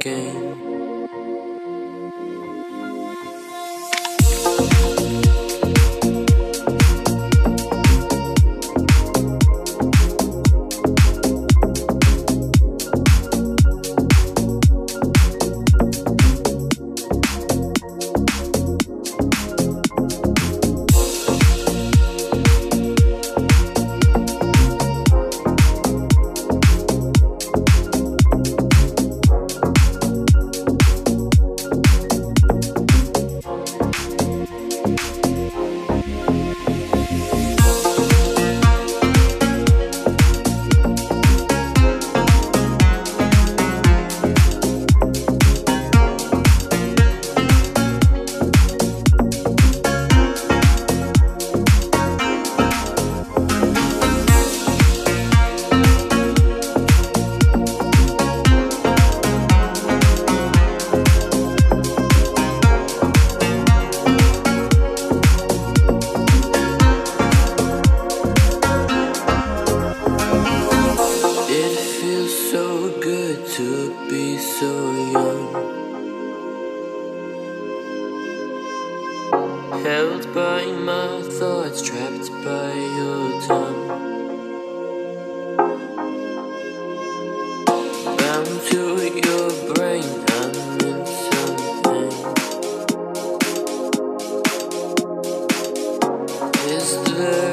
again. just.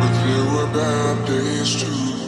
Inside days mind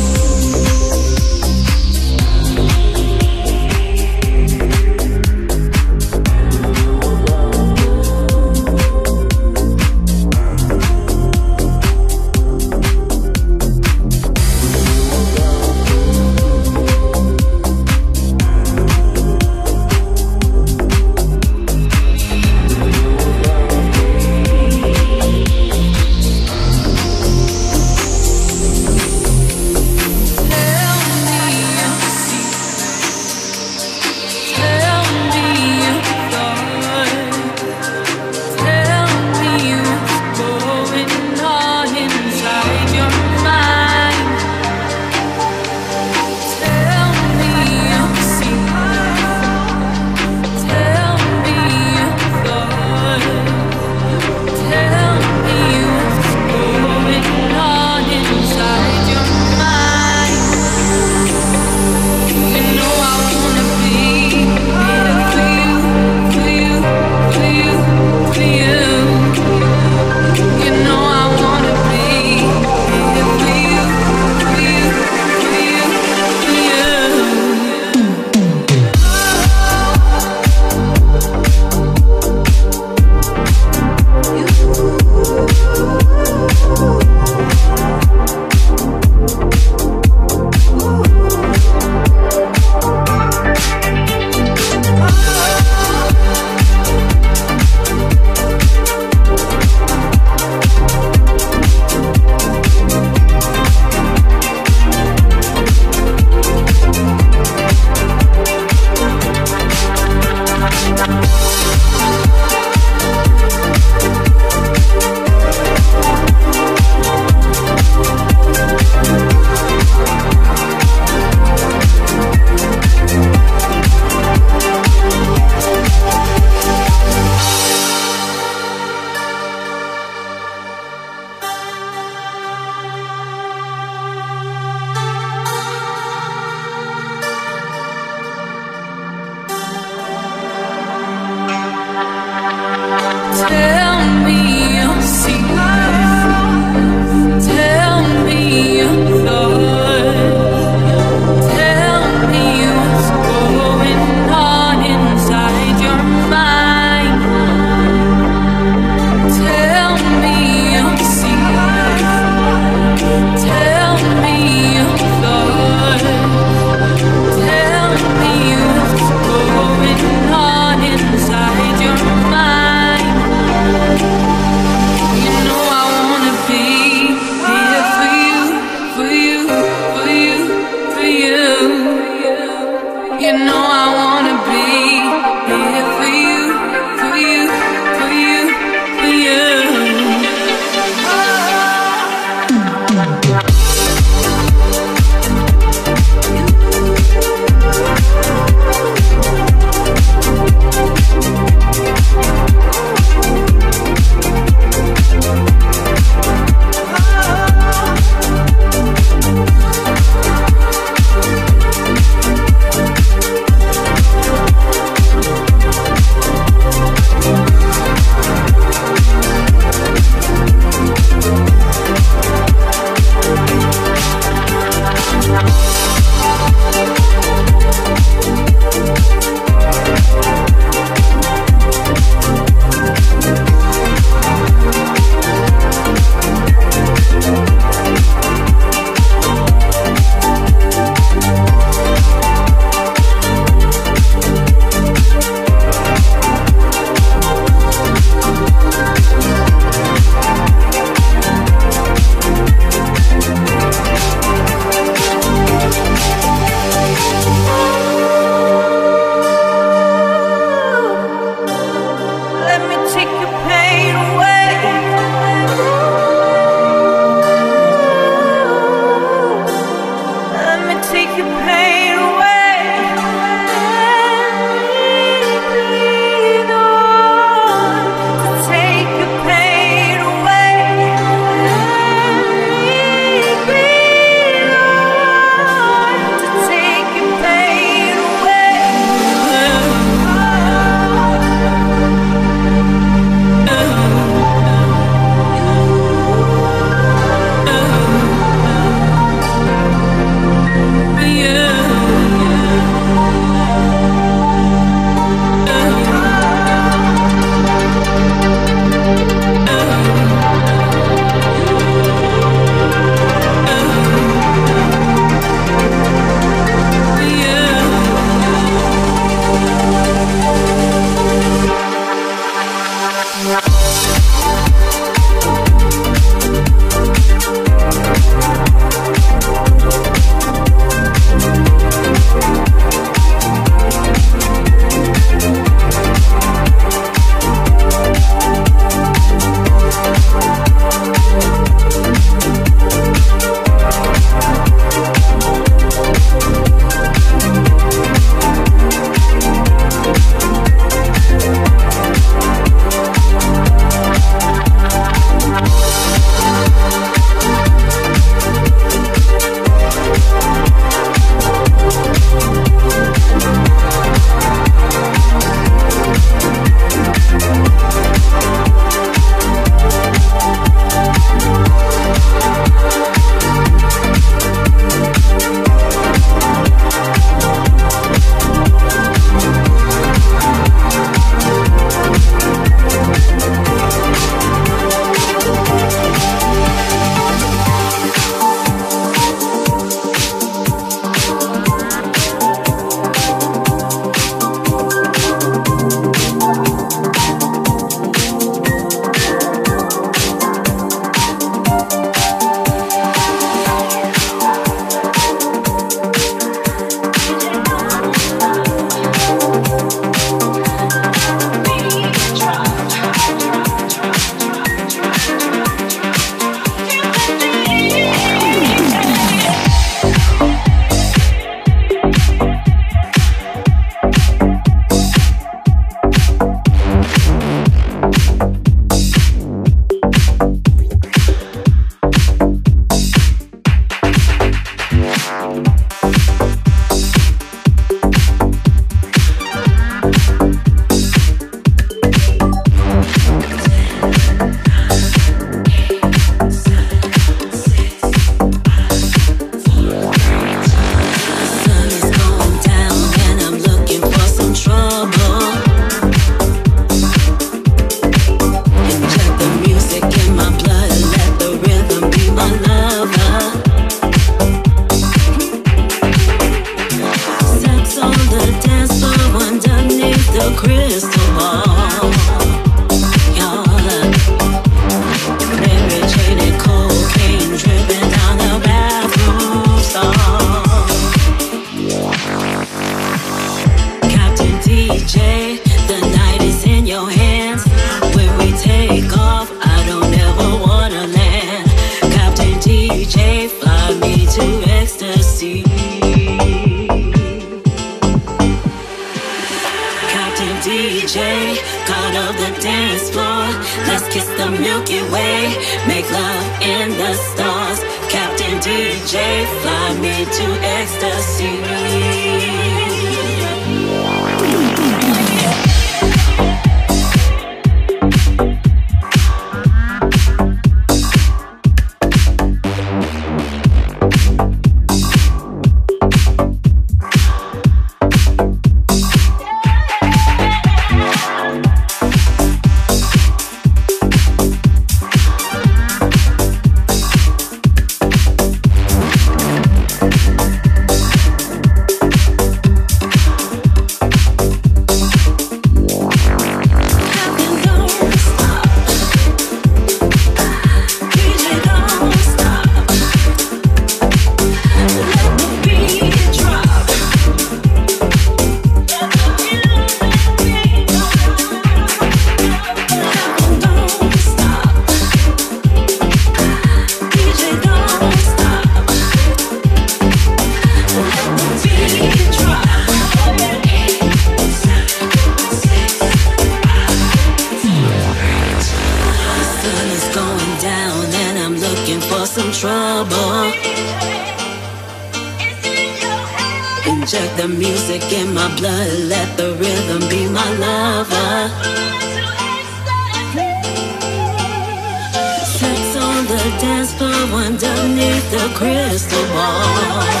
Mary Jane